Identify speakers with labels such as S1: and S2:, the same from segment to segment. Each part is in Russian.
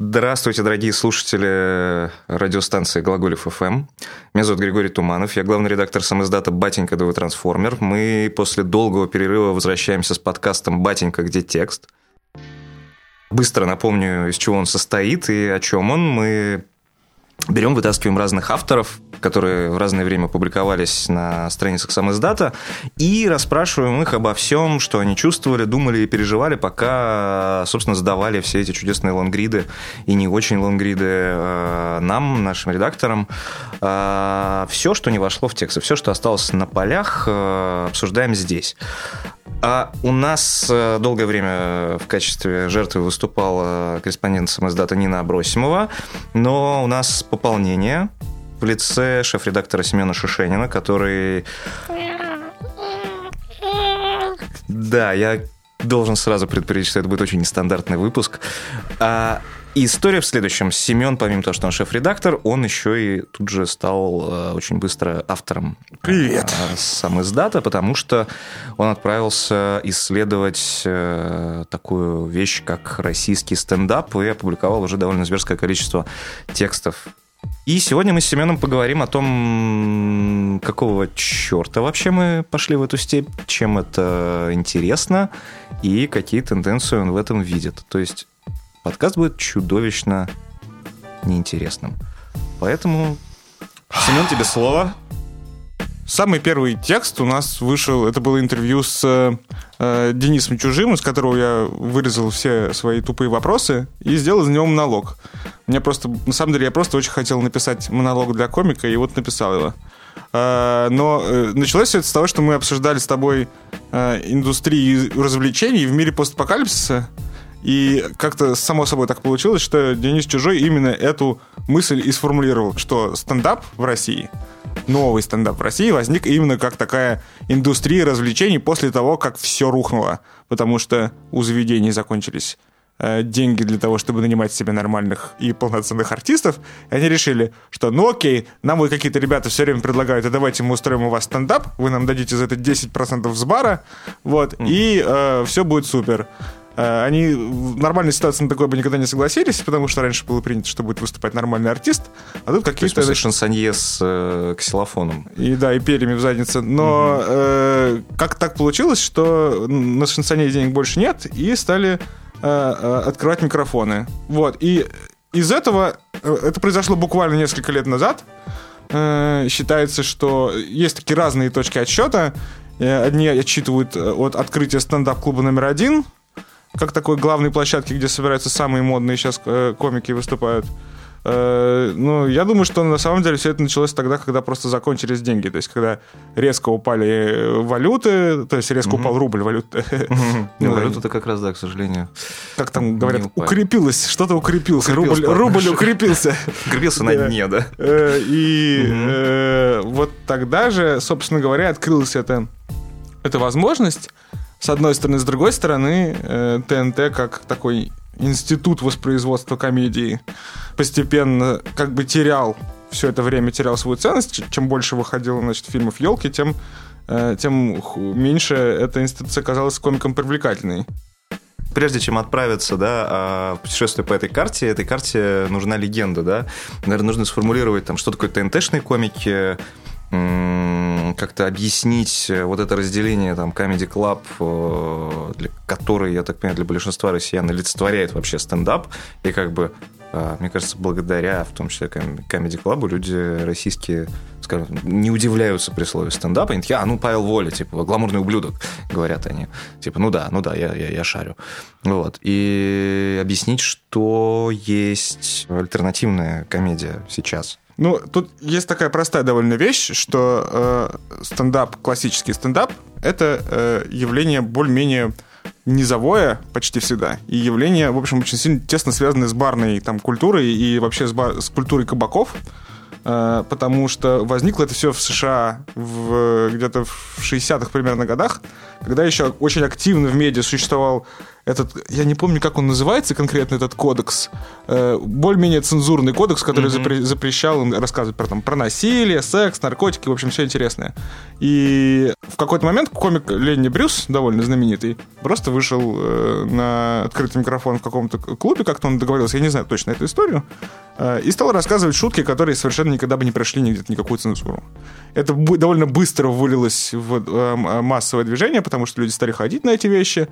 S1: Здравствуйте, дорогие слушатели радиостанции Глаголев ФМ. Меня зовут Григорий Туманов, я главный редактор самоиздата «Батенька ДВ Трансформер». Мы после долгого перерыва возвращаемся с подкастом «Батенька, где текст?». Быстро напомню, из чего он состоит и о чем он. Мы берем, вытаскиваем разных авторов, которые в разное время публиковались на страницах самоиздата, и расспрашиваем их обо всем, что они чувствовали, думали и переживали, пока, собственно, задавали все эти чудесные лонгриды и не очень лонгриды э, нам, нашим редакторам. Э, все, что не вошло в текст, все, что осталось на полях, э, обсуждаем здесь. А у нас долгое время в качестве жертвы выступала корреспондент самоиздата Нина Абросимова, но у нас пополнение в лице шеф-редактора Семена Шишенина, который... Да, я должен сразу предупредить, что это будет очень нестандартный выпуск. А история в следующем. Семен, помимо того, что он шеф-редактор, он еще и тут же стал э, очень быстро автором
S2: Привет.
S1: Э, сам издата, потому что он отправился исследовать э, такую вещь, как российский стендап, и опубликовал уже довольно зверское количество текстов и сегодня мы с Семеном поговорим о том, какого черта вообще мы пошли в эту степь, чем это интересно и какие тенденции он в этом видит. То есть подкаст будет чудовищно неинтересным. Поэтому, Семен, тебе слово.
S2: Самый первый текст у нас вышел, это было интервью с э, Денисом Чужим, из которого я вырезал все свои тупые вопросы и сделал из него монолог. Мне просто, на самом деле, я просто очень хотел написать монолог для комика, и вот написал его. Э, но э, началось все это с того, что мы обсуждали с тобой э, индустрии развлечений в мире постапокалипсиса, и как-то само собой так получилось, что Денис Чужой именно эту мысль и сформулировал, что стендап в России — новый стендап в России возник именно как такая индустрия развлечений после того, как все рухнуло. Потому что у заведений закончились э, деньги для того, чтобы нанимать себе нормальных и полноценных артистов. И они решили, что ну окей, нам вот какие-то ребята все время предлагают, а давайте мы устроим у вас стендап, вы нам дадите за это 10% с бара, вот, mm. и э, все будет супер. Э, они в нормальной ситуации на такое бы никогда не согласились, потому что раньше было принято, что будет выступать нормальный артист, а тут какие-то...
S1: То есть, шансонье с э, ксилофоном.
S2: И да, и перьями в заднице. Но угу. э, как так получилось, что на шансонье денег больше нет, и стали э, э, открывать микрофоны. Вот, и из этого... Э, это произошло буквально несколько лет назад. Э, считается, что есть такие разные точки отсчета. Одни отчитывают от открытия стендап-клуба номер один – как такой главной площадки, где собираются самые модные сейчас э, комики выступают. Э, ну, я думаю, что на самом деле все это началось тогда, когда просто закончились деньги. То есть, когда резко упали э, валюты, то есть резко упал рубль валюты.
S1: Ну, валюта-то как раз, да, к сожалению.
S2: Как там говорят, укрепилось, что-то укрепился. Рубль укрепился.
S1: Укрепился на дне, да.
S2: И вот тогда же, собственно говоря, открылась эта возможность с одной стороны. С другой стороны, э, ТНТ как такой институт воспроизводства комедии постепенно как бы терял все это время терял свою ценность. Чем больше выходило значит, фильмов елки, тем, э, тем меньше эта институция казалась комиком привлекательной.
S1: Прежде чем отправиться да, а, в путешествие по этой карте, этой карте нужна легенда. Да? Наверное, нужно сформулировать, там, что такое ТНТшные комики, как-то объяснить э, вот это разделение там Comedy Club, э, для которой, я так понимаю, для большинства россиян олицетворяет вообще стендап, и как бы э, мне кажется, благодаря, в том числе, Comedy Club, люди российские, скажем, не удивляются при слове стендап. Они такие, а, ну, Павел Воля, типа, гламурный ублюдок, говорят они. Типа, ну да, ну да, я, я, я шарю. Вот. И объяснить, что есть альтернативная комедия сейчас.
S2: Ну, тут есть такая простая довольно вещь, что э, стендап, классический стендап, это э, явление более-менее низовое почти всегда, и явление, в общем, очень сильно тесно связанное с барной там, культурой и вообще с, бар, с культурой кабаков, э, потому что возникло это все в США в, где-то в 60-х примерно годах, когда еще очень активно в медиа существовал этот, я не помню, как он называется конкретно, этот кодекс, э, более-менее цензурный кодекс, который mm-hmm. запре- запрещал рассказывать про, там, про насилие, секс, наркотики, в общем, все интересное. И в какой-то момент комик Ленни Брюс, довольно знаменитый, просто вышел э, на открытый микрофон в каком-то клубе, как-то он договорился, я не знаю точно эту историю, э, и стал рассказывать шутки, которые совершенно никогда бы не прошли нигде никакую цензуру. Это довольно быстро вылилось в э, массовое движение, потому что люди стали ходить на эти вещи,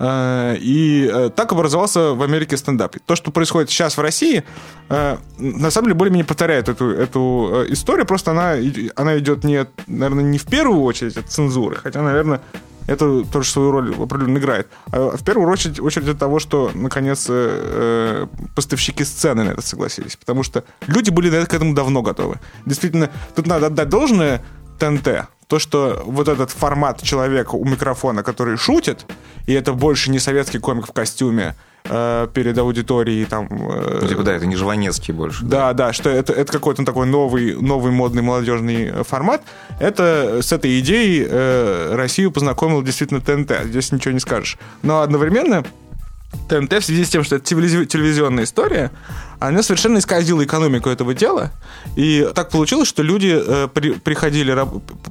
S2: и э, так образовался в Америке стендап. То, что происходит сейчас в России, на самом деле более-менее повторяет эту, эту историю, просто она, она идет, не, наверное, не в первую очередь от цензуры, хотя, наверное, это тоже свою роль определенно играет. А в первую очередь, очередь от того, что, наконец, э, поставщики сцены на это согласились. Потому что люди были к этому давно готовы. Действительно, тут надо отдать должное ТНТ. То, что вот этот формат человека у микрофона, который шутит, и это больше не советский комик в костюме, э, перед аудиторией там...
S1: Э, ну, типа, да, это не Жванецкий больше.
S2: Да, да, да что это, это какой-то такой новый, новый модный молодежный формат. Это с этой идеей э, Россию познакомил действительно ТНТ. Здесь ничего не скажешь. Но одновременно ТНТ в связи с тем, что это телевизионная история, она совершенно исказила экономику этого дела. И так получилось, что люди э, при, приходили,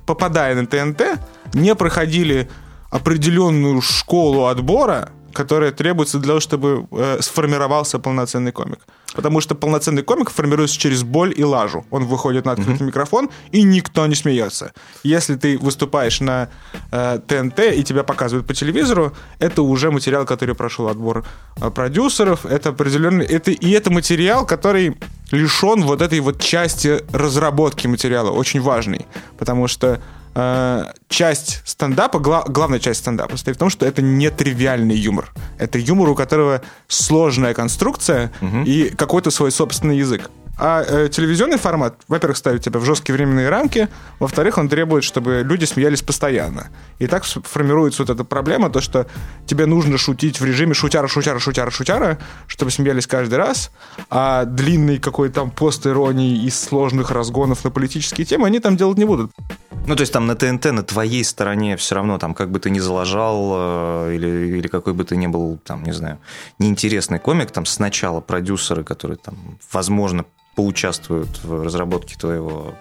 S2: попадая на ТНТ, не проходили определенную школу отбора, которая требуется для того, чтобы э, сформировался полноценный комик. Потому что полноценный комик формируется через боль и лажу. Он выходит на открытый mm-hmm. микрофон, и никто не смеется. Если ты выступаешь на э, ТНТ и тебя показывают по телевизору, это уже материал, который прошел отбор э, продюсеров. Это определенный... Это, и это материал, который лишен вот этой вот части разработки материала, очень важный. Потому что часть стендапа, гла- главная часть стендапа состоит в том, что это не тривиальный юмор. Это юмор, у которого сложная конструкция угу. и какой-то свой собственный язык. А э, телевизионный формат, во-первых, ставит тебя в жесткие временные рамки, во-вторых, он требует, чтобы люди смеялись постоянно. И так формируется вот эта проблема, то, что тебе нужно шутить в режиме шутяра, шутяра, шутяра, шутяра, чтобы смеялись каждый раз, а длинный какой-то там пост иронии из сложных разгонов на политические темы они там делать не будут.
S1: Ну, то есть там на ТНТ, на твоей стороне все равно, там, как бы ты ни залажал, э, или, или какой бы ты ни был, там, не знаю, неинтересный комик, там, сначала продюсеры, которые там, возможно, поучаствуют в разработке твоего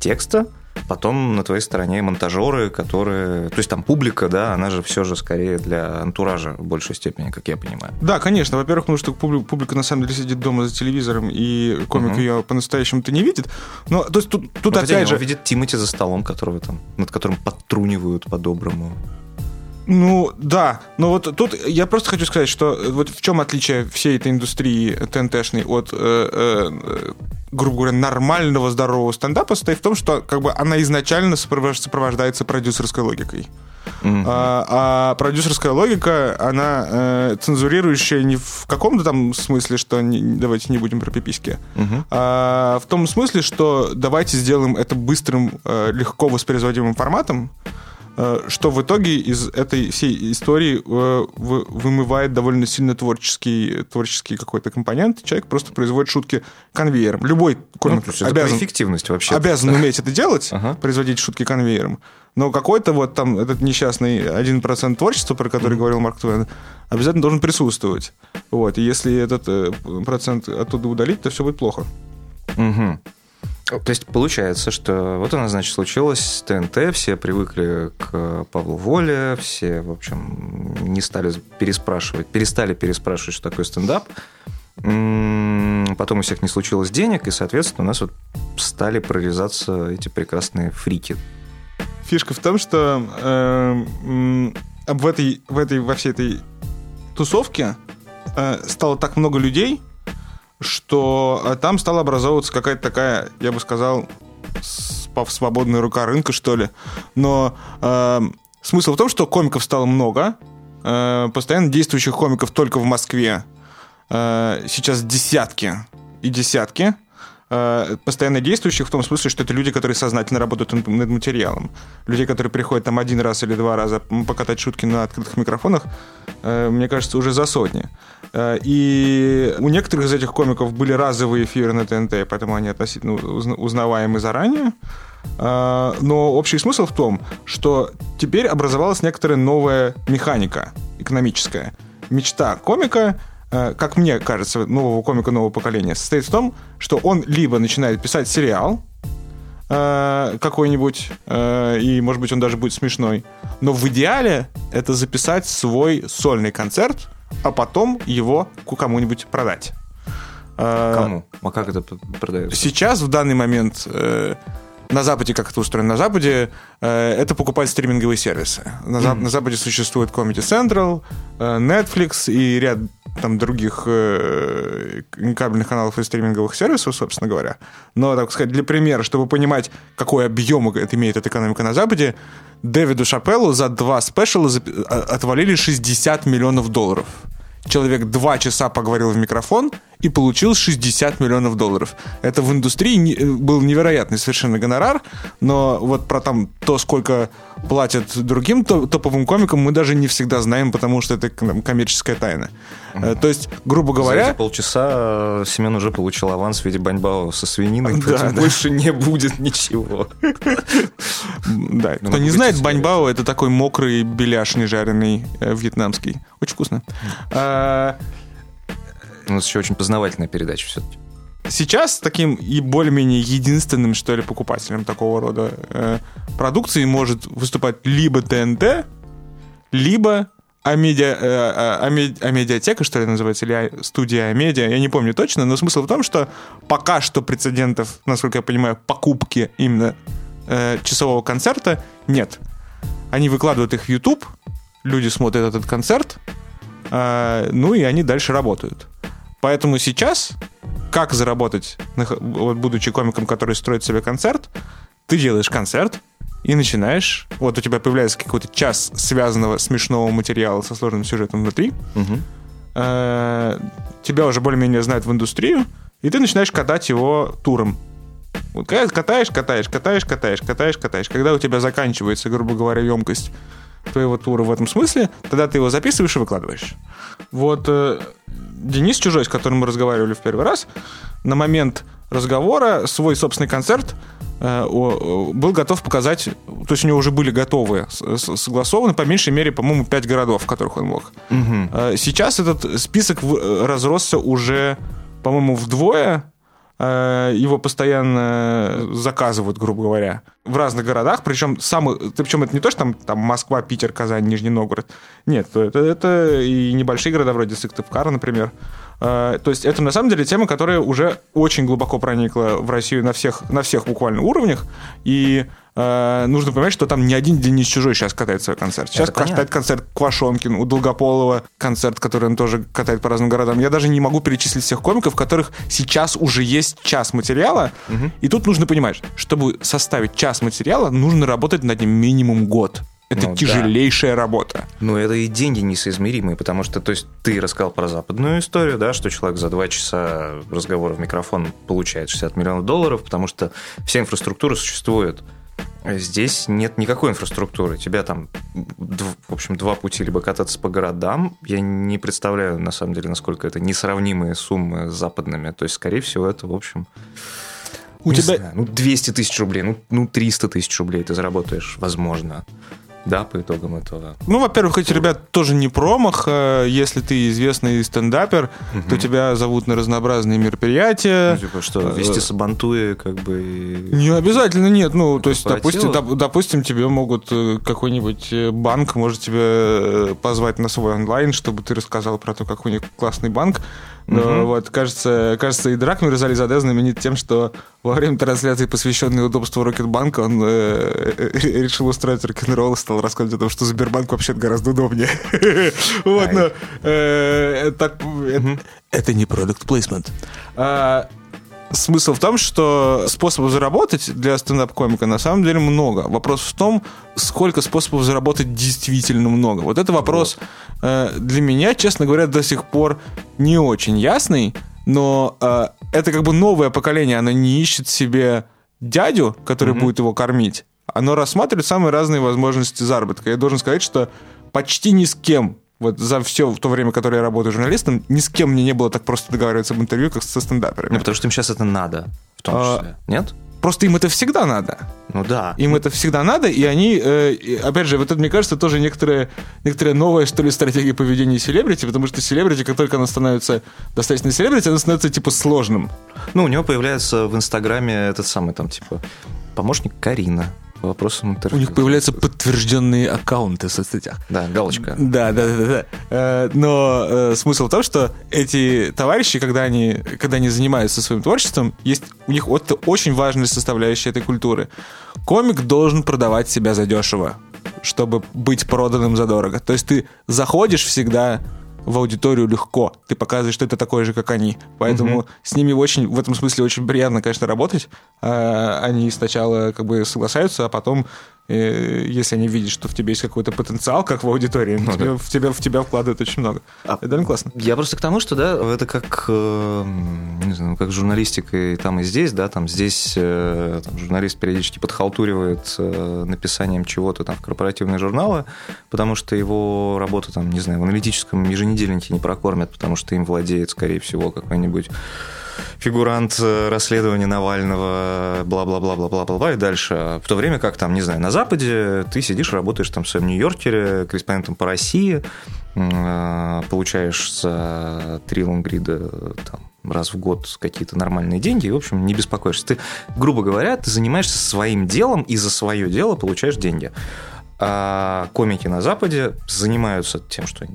S1: текста, потом на твоей стороне монтажеры, которые... То есть там публика, да, она же все же скорее для антуража в большей степени, как я понимаю.
S2: Да, конечно. Во-первых, потому что публика, публика на самом деле сидит дома за телевизором, и комик угу. ее по-настоящему-то не видит. Но то есть тут, тут опять
S1: хотя,
S2: же...
S1: Видит Тимати за столом, которого там, над которым подтрунивают по-доброму.
S2: Ну, да. Но вот тут я просто хочу сказать, что вот в чем отличие всей этой индустрии ТНТшной от, э, э, грубо говоря, нормального здорового стендапа состоит в том, что как бы она изначально сопровождается продюсерской логикой. Mm-hmm. А, а продюсерская логика, она э, цензурирующая не в каком-то там смысле, что не, давайте не будем про пиписьки, mm-hmm. а в том смысле, что давайте сделаем это быстрым, э, легко воспроизводимым форматом, Э, что в итоге из этой всей истории э, вымывает довольно сильно творческий, творческий какой-то компонент. Человек просто производит шутки конвейером. Любой комик ну, обязан,
S1: эффективность вообще.
S2: обязан уметь это делать, ага. производить шутки конвейером. Но какой-то вот там этот несчастный 1% творчества, про который mm-hmm. говорил Марк Твен, обязательно должен присутствовать. Вот. И если этот э, процент оттуда удалить, то все будет плохо.
S1: Угу. То есть получается, что вот у нас, значит, случилось ТНТ, все привыкли к Павлу Воле, все, в общем, не стали переспрашивать, перестали переспрашивать, что такое стендап. Потом у всех не случилось денег, и, соответственно, у нас вот стали прорезаться эти прекрасные фрики.
S2: Фишка в том, что э, в, этой, в этой, во всей этой тусовке э, стало так много людей, что э, там стала образовываться какая-то такая, я бы сказал, свободная рука рынка, что ли. Но э, смысл в том, что комиков стало много, э, постоянно действующих комиков только в Москве э, сейчас десятки и десятки. э, постоянно действующих в том смысле, что это люди, которые сознательно работают над материалом. Людей, которые приходят там один раз или два раза покатать шутки на открытых микрофонах, э, мне кажется, уже за сотни. Э, и у некоторых из этих комиков были разовые эфиры на ТНТ, поэтому они относительно узнаваемы заранее. Э, но общий смысл в том, что теперь образовалась некоторая новая механика экономическая. Мечта комика Э, как мне кажется, нового комика нового поколения, состоит в том, что он либо начинает писать сериал какой-нибудь, и, может быть, он даже будет смешной, но в идеале это записать свой сольный концерт, а потом его кому-нибудь продать.
S1: Кому? А как это продается?
S2: Сейчас, в данный момент, на Западе, как это устроено на Западе, это покупать стриминговые сервисы. На, mm-hmm. на Западе существует Comedy Central, Netflix и ряд там других э, кабельных каналов и стриминговых сервисов, собственно говоря. Но, так сказать, для примера, чтобы понимать, какой объем это имеет эта экономика на Западе, Дэвиду Шапеллу за два спешала а, отвалили 60 миллионов долларов. Человек два часа поговорил в микрофон и получил 60 миллионов долларов. Это в индустрии э, был невероятный совершенно гонорар, но вот про там то, сколько платят другим топовым комикам, мы даже не всегда знаем, потому что это коммерческая тайна. Mm-hmm. То есть, грубо говоря... За
S1: эти полчаса э, Семен уже получил аванс в виде баньбао со свининой, да, да. больше не будет ничего.
S2: Да, кто не знает, баньбао это такой мокрый беляш нежаренный вьетнамский. Очень вкусно. А,
S1: у нас еще очень познавательная передача все-таки.
S2: Сейчас таким и более-менее единственным, что ли, покупателем такого рода э, продукции может выступать либо ТНТ, либо Амедиа, э, Амедиа, Амедиатека, что ли, называется, или студия Амедиа, я не помню точно, но смысл в том, что пока что прецедентов, насколько я понимаю, покупки именно э, часового концерта нет. Они выкладывают их в YouTube, люди смотрят этот концерт, э, ну и они дальше работают. Поэтому сейчас, как заработать, будучи комиком, который строит себе концерт, ты делаешь концерт, и начинаешь, вот у тебя появляется какой-то час связанного смешного материала со сложным сюжетом внутри, угу. тебя уже более-менее знают в индустрию, и ты начинаешь катать его туром. Вот катаешь, катаешь, катаешь, катаешь, катаешь, катаешь. Когда у тебя заканчивается, грубо говоря, емкость твоего тура в этом смысле, тогда ты его записываешь и выкладываешь. Вот э, Денис Чужой, с которым мы разговаривали в первый раз, на момент разговора свой собственный концерт э, был готов показать, то есть у него уже были готовы, согласованы, по меньшей мере, по-моему, пять городов, в которых он мог. Угу. Сейчас этот список разросся уже, по-моему, вдвое, Э, его постоянно заказывают, грубо говоря, в разных городах, причем самый, причем это не то, что там, там Москва, Питер, Казань, Нижний Новгород, нет, это, это и небольшие города вроде Сыктывкара, например, э, то есть это на самом деле тема, которая уже очень глубоко проникла в Россию на всех, на всех буквально уровнях, и э, нужно понимать, что там не один Денис Чужой сейчас катает свой концерт. Сейчас Это катает понятно. концерт Квашонкин, у Долгополова концерт, который он тоже катает по разным городам. Я даже не могу перечислить всех комиков, которых сейчас уже есть час материала. Угу. И тут нужно понимать, чтобы составить час материала, нужно работать над ним минимум год. Это ну, тяжелейшая да. работа.
S1: Ну, это и деньги несоизмеримые, потому что, то есть, ты рассказал про западную историю, да, что человек за два часа разговора в микрофон получает 60 миллионов долларов, потому что вся инфраструктура существует. Здесь нет никакой инфраструктуры. Тебя там, в общем, два пути, либо кататься по городам. Я не представляю, на самом деле, насколько это несравнимые суммы с западными. То есть, скорее всего, это, в общем... У тебя... Знаю, ну, 200 тысяч рублей, ну, ну, 300 тысяч рублей ты заработаешь, возможно да, по итогам этого.
S2: Ну, во-первых, эти ребята тоже не промах. А если ты известный стендапер, угу. то тебя зовут на разнообразные мероприятия.
S1: Ну, типа что, э, вести сабантуи, как бы...
S2: Не обязательно, нет. Ну, то есть, допустим, допустим, тебе могут э, какой-нибудь э, банк может тебя позвать на свой онлайн, чтобы ты рассказал про то, какой у них классный банк. Но угу. вот, кажется, кажется, и Драк Мирзализаде знаменит тем, что во время трансляции, посвященной удобству Рокетбанка, он э, решил устроить рок-н-ролл и стал рассказывать о том, что Сбербанк вообще гораздо удобнее. Вот, но э, это не продукт плейсмент смысл в том, что способов заработать для стендап-комика на самом деле много. Вопрос в том, сколько способов заработать действительно много. Вот это вопрос э, для меня, честно говоря, до сих пор не очень ясный. но э, это как бы новое поколение, оно не ищет себе дядю, который mm-hmm. будет его кормить. Оно рассматривает самые разные возможности заработка. Я должен сказать, что почти ни с кем вот за все в то время, которое я работаю журналистом, ни с кем мне не было так просто договариваться об интервью, как со стендаперами.
S1: Ну, потому что им сейчас это надо, в том числе. А, Нет?
S2: Просто им это всегда надо.
S1: Ну да.
S2: Им это всегда надо, и они, э, опять же, вот это, мне кажется, тоже некоторая, некоторая новая, что ли, стратегия поведения селебрити, потому что селебрити, как только она становится достаточно селебрити, она становится, типа, сложным.
S1: Ну, у него появляется в Инстаграме этот самый, там, типа, помощник Карина по вопросам
S2: интерфейса. У них появляются подтвержденные аккаунты в соцсетях.
S1: Да, галочка.
S2: Да, да, да, да. Э, но э, смысл в том, что эти товарищи, когда они, когда они занимаются своим творчеством, есть у них вот очень важная составляющая этой культуры. Комик должен продавать себя задешево, чтобы быть проданным задорого. То есть ты заходишь всегда в аудиторию легко. Ты показываешь, что это такой же, как они. Поэтому угу. с ними очень, в этом смысле очень приятно, конечно, работать. А, они сначала как бы соглашаются, а потом если они видят, что в тебе есть какой-то потенциал, как в аудитории, ну, тебе, да. в, тебя, в тебя вкладывают очень много. А, это довольно классно.
S1: Я просто к тому, что, да, это как, э, не знаю, как журналистика и там и здесь, да, там здесь э, там, журналист периодически подхалтуривает написанием чего-то там в корпоративные журналы, потому что его работа там, не знаю, в аналитическом еженедельнике не прокормят, потому что им владеет, скорее всего, какой-нибудь фигурант э, расследования Навального, бла-бла-бла-бла-бла-бла, и дальше. В то время как там, не знаю, на Западе ты сидишь, работаешь там в своем Нью-Йоркере, корреспондентом по России, э, получаешь за три лонгрида там, раз в год какие-то нормальные деньги, и, в общем, не беспокоишься. Ты, грубо говоря, ты занимаешься своим делом, и за свое дело получаешь деньги. А комики на Западе занимаются тем, что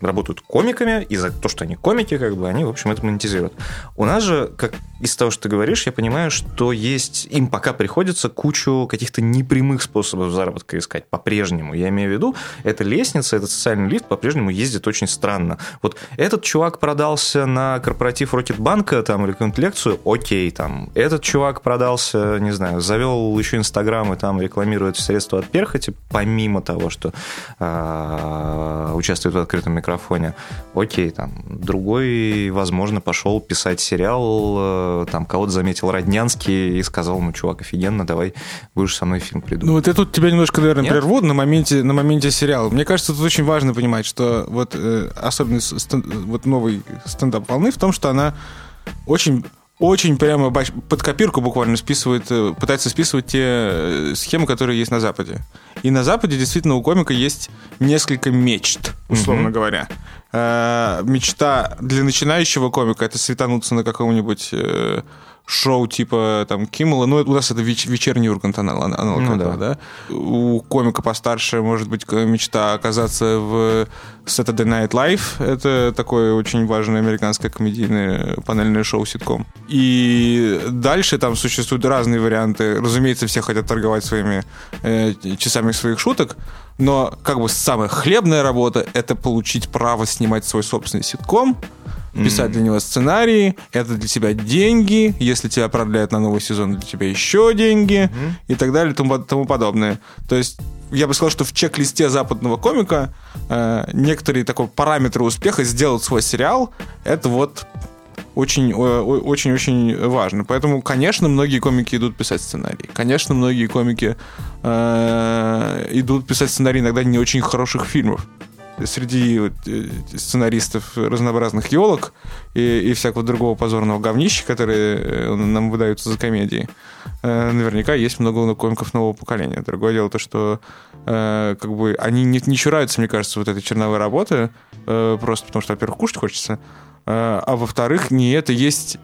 S1: работают комиками, и за то, что они комики, как бы, они, в общем, это монетизируют. У нас же, как из того, что ты говоришь, я понимаю, что есть, им пока приходится кучу каких-то непрямых способов заработка искать по-прежнему. Я имею в виду, эта лестница, этот социальный лифт по-прежнему ездит очень странно. Вот этот чувак продался на корпоратив Рокетбанка там, или какую-нибудь лекцию, окей, там. Этот чувак продался, не знаю, завел еще Инстаграм и там рекламирует средства от перхоти, помимо того, что э, участвует в открытом микрофоне. Окей, там. Другой, возможно, пошел писать сериал э, там кого-то заметил Роднянский и сказал ему, чувак, офигенно, давай будешь со мной фильм придумать.
S2: Ну вот я тут тебя немножко, наверное, Нет? прерву на моменте, на моменте сериала. Мне кажется, тут очень важно понимать, что вот э, особенность стен, вот новой стендап волны в том, что она очень очень прямо под копирку буквально списывает, э, пытается списывать те э, схемы, которые есть на Западе. И на Западе действительно у комика есть несколько мечт, условно mm-hmm. говоря. Э, мечта для начинающего комика это светануться на каком-нибудь э, шоу типа там Киммела, ну у нас это веч- вечерний Ургант аналог, аналог ну, да. да. У комика постарше может быть мечта оказаться в Saturday Night Live, это такое очень важное американское комедийное панельное шоу ситком. И дальше там существуют разные варианты. Разумеется, все хотят торговать своими э, часами своих шуток, но как бы самая хлебная работа — это получить право снимать свой собственный ситком, писать mm-hmm. для него сценарии, это для тебя деньги, если тебя продляют на новый сезон, для тебя еще деньги mm-hmm. и так далее, и тому, тому подобное. То есть я бы сказал, что в чек-листе западного комика э, некоторые такой параметры успеха сделать свой сериал, это вот очень, очень-очень важно. Поэтому, конечно, многие комики идут писать сценарий. Конечно, многие комики э, идут писать сценарий иногда не очень хороших фильмов. Среди э, сценаристов разнообразных елок и, и всякого другого позорного говнища, которые э, нам выдаются за комедии, э, наверняка есть много комиков нового поколения. Другое дело то, что как бы они не, не чураются, мне кажется, вот этой черновой работы, просто потому что, во-первых, кушать хочется, а, во-вторых, не это есть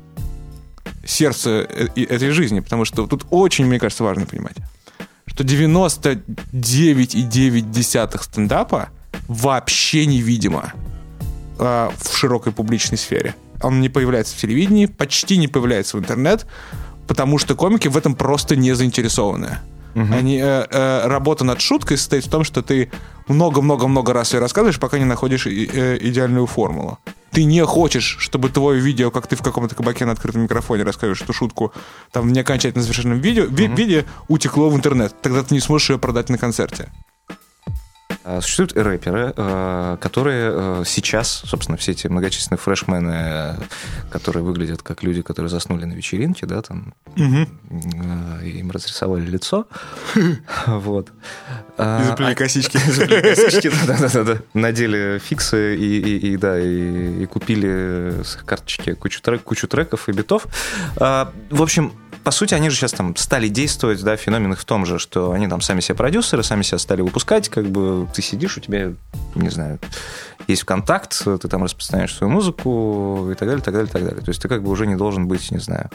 S2: сердце этой жизни, потому что тут очень, мне кажется, важно понимать, что 99,9 стендапа вообще невидимо э, в широкой публичной сфере. Он не появляется в телевидении, почти не появляется в интернет, потому что комики в этом просто не заинтересованы. Угу. Они, э, э, работа над шуткой состоит в том, что ты много-много-много раз ее рассказываешь, пока не находишь и, э, идеальную формулу. Ты не хочешь, чтобы твое видео, как ты в каком-то кабаке на открытом микрофоне рассказываешь эту шутку, там в неокончательно завершенном видео, угу. виде утекло в интернет. Тогда ты не сможешь ее продать на концерте.
S1: А, существуют рэперы, э, которые э, сейчас, собственно, все эти многочисленные фрешмены, которые выглядят как люди, которые заснули на вечеринке, да, там, угу. им разрисовали лицо, вот.
S2: И заплели а, косички.
S1: косички, да-да-да. Надели фиксы и, да, и, купили с карточки кучу, трек, кучу треков и битов. В общем, по сути, они же сейчас там стали действовать, да, феномен их в том же, что они там сами себе продюсеры, сами себя стали выпускать, как бы ты сидишь, у тебя, не знаю, есть ВКонтакт, ты там распространяешь свою музыку и так далее, так далее, так далее. То есть ты как бы уже не должен быть, не знаю,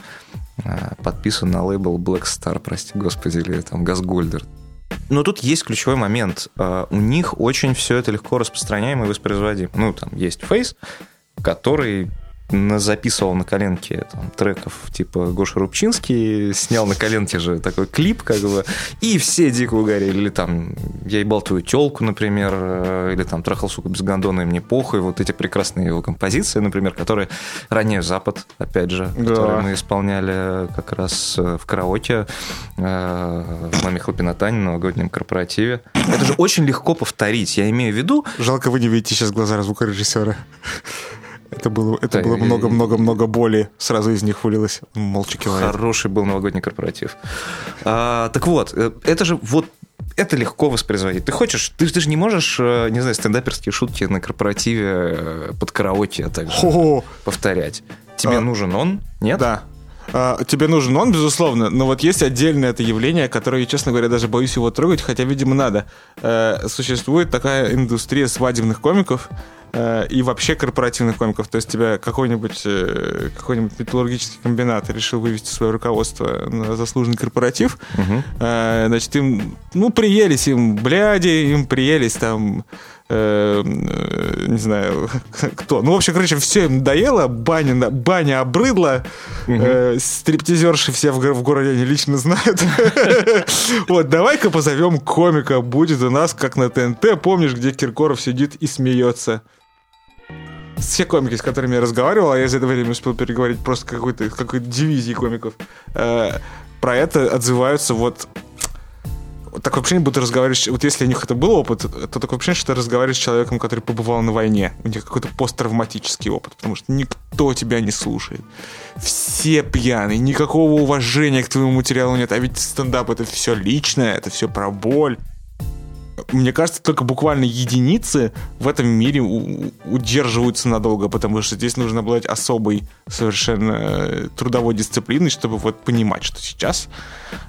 S1: а, подписан на лейбл Black Star, прости господи, или там Газгольдер. Но тут есть ключевой момент. А, у них очень все это легко распространяемо и воспроизводимо. Ну, там есть Face, который записывал на коленке там, треков типа Гоша Рубчинский, снял на коленке же такой клип, как бы, и все дико угорели. Или там «Я ебал твою телку», например, э, или там «Трахал, сука, без гондона, и мне похуй». Вот эти прекрасные его композиции, например, которые «Ранее Запад», опять же, да. которые мы исполняли как раз э, в караоке э, в «Маме Хлопинатане» на новогоднем корпоративе. Это же очень легко повторить. Я имею в виду...
S2: Жалко, вы не видите сейчас глаза звукорежиссера. Это было, это было много-много-много боли. Сразу из них вылилось. Молча кивает.
S1: Хороший был новогодний корпоратив. А, так вот, э, это же вот это легко воспроизводить. Ты хочешь, ты, ты же не можешь, э, не знаю, стендаперские шутки на корпоративе э, под караоке а также Хо-хо. повторять. Тебе а, нужен он, нет?
S2: Да. А, тебе нужен он, безусловно, но вот есть отдельное это явление, которое, я, честно говоря, даже боюсь его трогать, хотя, видимо, надо. Э, существует такая индустрия свадебных комиков, Э, и вообще корпоративных комиков. То есть тебя какой-нибудь э, какой-нибудь металлургический комбинат решил вывести свое руководство на заслуженный корпоратив. Угу. Значит, им, ну, приелись им бляди, им приелись там не знаю, кто. Ну, в общем, короче, все им надоело, баня, баня обрыдла, угу. э, стриптизерши все в, в городе они лично знают. Вот, давай-ка позовем комика, будет у нас, как на ТНТ, помнишь, где Киркоров сидит и смеется все комики, с которыми я разговаривал, а я за это время успел переговорить просто какой-то какой дивизии комиков, э, про это отзываются вот такое ощущение, будто разговариваешь... Вот если у них это был опыт, то такое ощущение, что ты разговариваешь с человеком, который побывал на войне. У них какой-то посттравматический опыт, потому что никто тебя не слушает. Все пьяные, никакого уважения к твоему материалу нет. А ведь стендап — это все личное, это все про боль мне кажется, только буквально единицы в этом мире удерживаются надолго, потому что здесь нужно обладать особой совершенно э, трудовой дисциплиной, чтобы вот понимать, что сейчас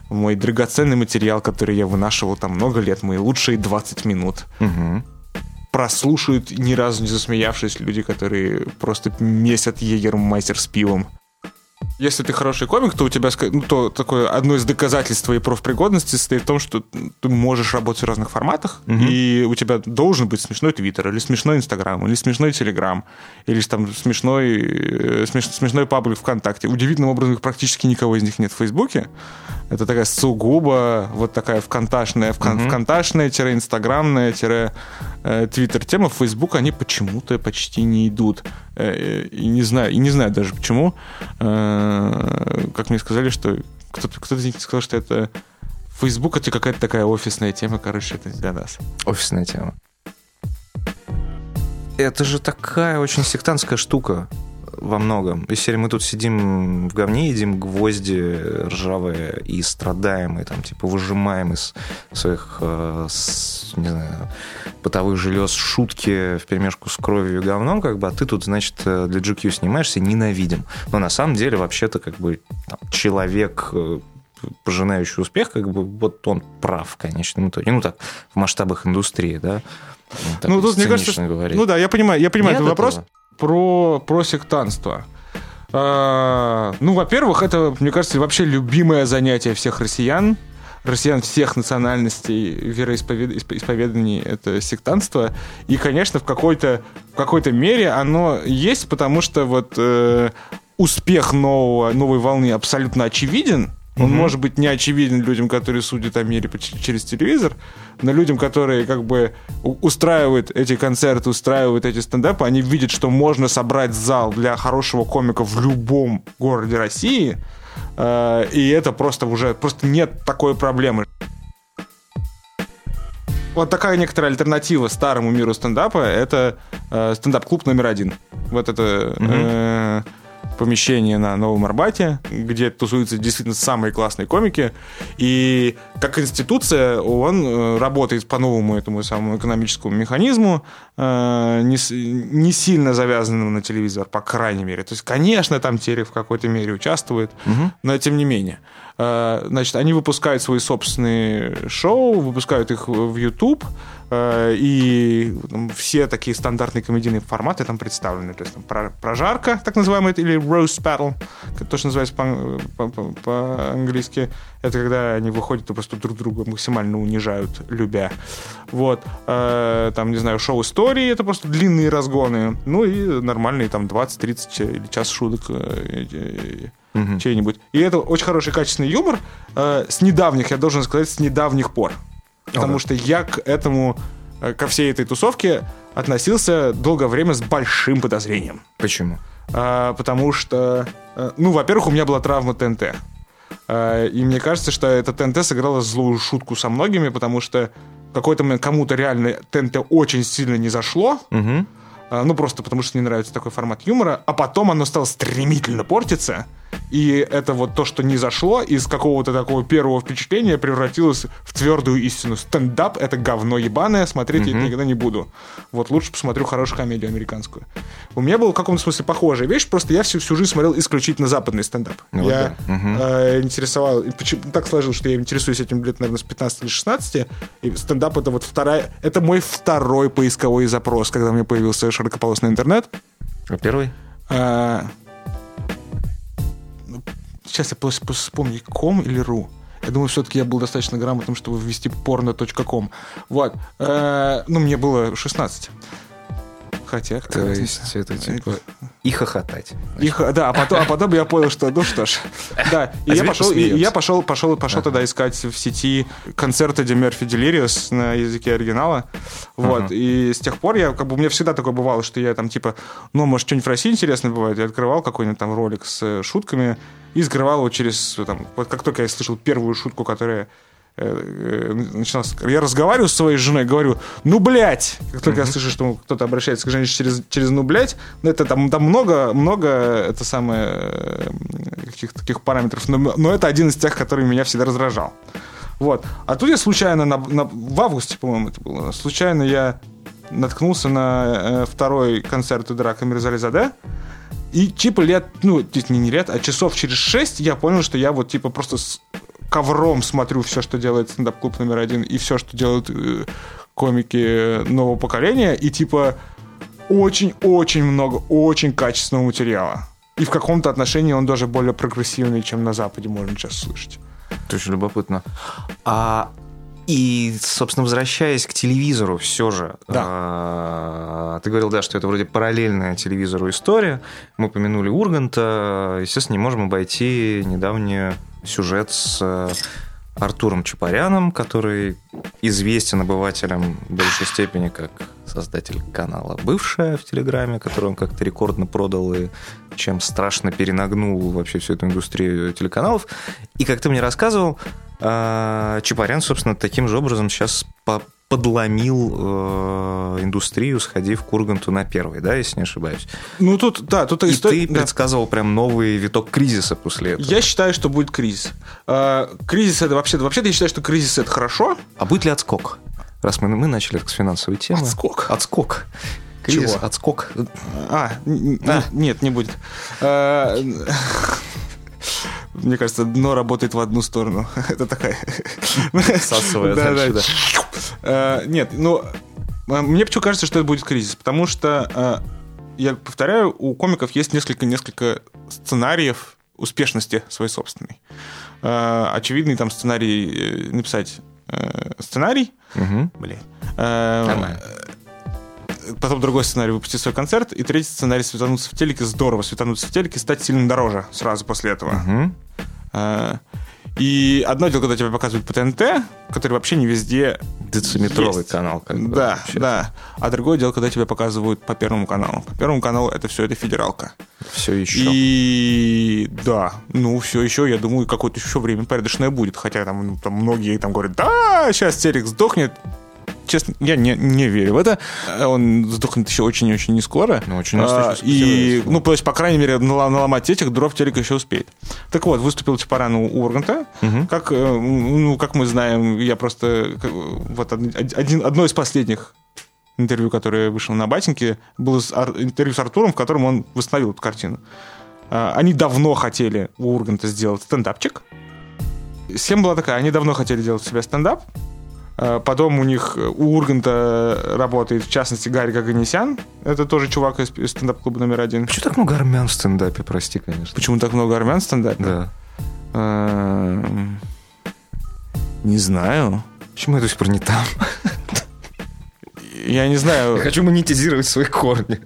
S2: мой драгоценный материал, который я вынашивал там много лет, мои лучшие 20 минут, угу. прослушают ни разу не засмеявшись люди, которые просто месят егермайстер с пивом. Если ты хороший комик, то у тебя ну, то такое одно из доказательств твоей профпригодности состоит в том, что ты можешь работать в разных форматах, угу. и у тебя должен быть смешной Твиттер, или смешной Инстаграм, или смешной Телеграм, или там смешной, э, смеш, смешной паблик ВКонтакте. Удивительным образом практически никого из них нет в Фейсбуке. Это такая сугубо вот такая вконташная, вкон, угу. вконташная-инстаграмная, э, твиттер тема. В Фейсбук они почему-то почти не идут. Э, и не знаю, и не знаю даже почему. Э, как мне сказали, что кто-то, кто из них сказал, что это Facebook это какая-то такая офисная тема, короче, это для нас.
S1: Офисная тема. Это же такая очень сектантская штука во многом. Если мы тут сидим в говне, едим гвозди ржавые и страдаем, и там, типа, выжимаем из своих, э, не знаю, бытовых желез шутки в перемешку с кровью и говном, как бы, а ты тут, значит, э, для GQ снимаешься, ненавидим. Но на самом деле, вообще-то, как бы, там, человек э, пожинающий успех, как бы, вот он прав в конечном итоге. Ну, так, в масштабах индустрии, да.
S2: Так ну, тут, мне кажется, говорить. ну да, я понимаю, я понимаю Нет этот вопрос про, про сектанство. А, ну, во-первых, это, мне кажется, вообще любимое занятие всех россиян россиян всех национальностей, вероисповеданий — это сектантство. И, конечно, в какой-то в какой-то мере оно есть, потому что вот э, успех нового, новой волны абсолютно очевиден, он угу. может быть не очевиден людям, которые судят о мире через телевизор, но людям, которые как бы устраивают эти концерты, устраивают эти стендапы, они видят, что можно собрать зал для хорошего комика в любом городе России, и это просто уже просто нет такой проблемы. вот такая некоторая альтернатива старому миру стендапа. Это э, стендап-клуб номер один. Вот это э, помещение на Новом Арбате, где тусуются действительно самые классные комики. И как институция он э, работает по новому этому самому экономическому механизму, э, не, не сильно завязанному на телевизор, по крайней мере. То есть, конечно, там Терек в какой-то мере участвует, но тем не менее. Э, Значит, они выпускают свои собственные шоу, выпускают их в YouTube, и там все такие стандартные комедийные форматы там представлены. То есть там про- прожарка, так называемая, или roast battle, как то, что называется по- по- по- по-английски. Это когда они выходят и просто друг друга максимально унижают, любя. Вот. Э, Там, не знаю, шоу истории, это просто длинные разгоны. Ну и нормальные там 20-30 или час шуток э, э,
S1: Мгм.
S2: чей-нибудь. И это очень хороший качественный юмор. э, с недавних, я должен сказать, с недавних пор. Потому
S1: Ага.
S2: что я к этому, э, ко всей этой тусовке относился долгое время с большим подозрением.
S1: Почему?
S2: А, потому что, э, ну, во-первых, у меня была травма ТНТ. А, И мне кажется, что это ТНТ сыграло злую шутку со многими, потому что какой-то момент кому-то реально ТНТ очень сильно не зашло. А, Ну, просто потому что не нравится такой формат юмора. А потом оно стало стремительно портиться. И это вот то, что не зашло, из какого-то такого первого впечатления превратилось в твердую истину. Стендап — это говно ебаное, смотреть я это никогда не буду. Вот лучше посмотрю хорошую комедию американскую. У меня была в каком-то смысле похожая вещь, просто я всю, всю жизнь смотрел исключительно западный стендап.
S1: Ну вот
S2: я
S1: да. Мгм.
S2: э, интересовал... почему- Так сложилось, что я интересуюсь этим лет, наверное, с 15 или 16. И стендап — это вот вторая... Это мой второй поисковой запрос, когда у меня появился широкополосный интернет.
S1: А первый?
S2: А, ну, Сейчас я просто вспомню, ком или ру. Я думаю, все-таки я был достаточно грамотным, чтобы ввести porno.com. Вот. Э, Ну, мне было 16. Хотя...
S1: То
S2: разница?
S1: есть это типа и хохотать.
S2: И да, а потом, а потом я понял, что ну что ж. Да, и
S1: А
S2: я пошел, и я пошел, пошел, пошел тогда искать в сети концерты Ди Мерфи Делириус на языке оригинала. Вот.
S1: Ага.
S2: И с тех пор я, как бы, у меня всегда такое бывало, что я там, типа, ну, может, что-нибудь в России интересное бывает. Я открывал какой-нибудь там ролик с э, шутками и скрывал его через, э, там, вот как только я слышал первую шутку, которая э, э, начиналась, я разговариваю со своей женой, говорю, ну, блядь! Как только я слышу, что кто-то обращается к женщине через, через ну, блядь, ну, это там, там много, много, это самое, э, каких-то таких параметров, но, но это один из тех, который меня всегда раздражал. Вот. А тут я случайно, на, на- в августе, по-моему, это было, случайно я наткнулся на э, второй концерт Идрака Мирзализаде, и типа лет, ну, не, не лет, а часов через шесть я понял, что я вот типа просто с ковром смотрю все, что делает стендап-клуб номер один, и все, что делают э, комики нового поколения, и типа очень-очень много, очень качественного материала. И в каком-то отношении он даже более прогрессивный, чем на Западе можно сейчас слышать.
S1: Это очень любопытно. А, и, собственно, возвращаясь к телевизору, все же, а, ты говорил, да, что это вроде параллельная телевизору история. Мы упомянули Урганта. Естественно, не можем обойти недавний сюжет с э, Артуром Чапаряном, который известен обывателям в большей степени как создатель канала «Бывшая» в Телеграме, который он как-то рекордно продал и чем страшно перенагнул вообще всю эту индустрию телеканалов. И как ты мне рассказывал, э, Чапарян, собственно, таким же образом сейчас по- подломил э, индустрию, сходив к Урганту на первый, да, если не ошибаюсь.
S2: Ну, тут, да, тут
S1: И
S2: история...
S1: ты
S2: да.
S1: предсказывал прям новый виток кризиса после этого.
S2: Я считаю, что будет кризис. А, кризис это вообще-то... Вообще-то я считаю, что кризис это хорошо.
S1: А будет ли отскок? Раз мы, мы начали с финансовой темы.
S2: Отскок?
S1: Отскок. Кризис,
S2: Чего?
S1: отскок.
S2: А,
S1: А.
S2: нет, не будет. Мне кажется, дно работает в одну сторону. Это такая... Да,
S1: дальше,
S2: да. А, Нет, ну, а, мне почему кажется, что это будет кризис? Потому что, а, я повторяю, у комиков есть несколько-несколько сценариев успешности своей собственной. А, Очевидный там сценарий э, написать э, сценарий,
S1: Мгм.
S2: Блин. Э,
S1: Нормально.
S2: Потом другой сценарий выпустить свой концерт. И третий сценарий светануться в телеке. Здорово светануться в телеке, стать сильно дороже сразу после этого.
S1: Мгм.
S2: Э, И одно дело, когда тебя показывают по ТНТ, который вообще не везде
S1: Дециметровый
S2: есть.
S1: канал. Как бы,
S2: Да,
S1: вообще.
S2: да. А другое дело, когда тебя показывают по Первому каналу. По Первому каналу это все, это федералка.
S1: Все еще.
S2: И да, ну все еще, я думаю, какое-то еще время порядочное будет. Хотя там, ну, там многие там говорят, да, сейчас телек сдохнет. Честно, я не, не верю в это. Он сдохнет еще очень-очень не скоро.
S1: Ну, очень
S2: а, И, ну, то есть, по крайней мере, наломать этих дров телек еще успеет. Так вот, выступил Чапаран у Урганта. Угу. Как, ну, как мы знаем, я просто... Вот один, одно из последних интервью, которое вышло на Батеньке, было интервью с Артуром, в котором он восстановил эту картину. А, они давно хотели у Урганта сделать стендапчик. Схема была такая, они давно хотели делать себе стендап. А, потом у них, у Урганта работает, в частности, Гарри Гаганесян. Это тоже чувак из стендап-клуба номер один.
S1: Почему так много армян в стендапе, прости, конечно?
S2: Почему так много армян в стендапе?
S1: Да.
S2: А, не знаю.
S1: Почему я до сих пор не там?
S2: я не знаю.
S1: Я хочу монетизировать свои корни.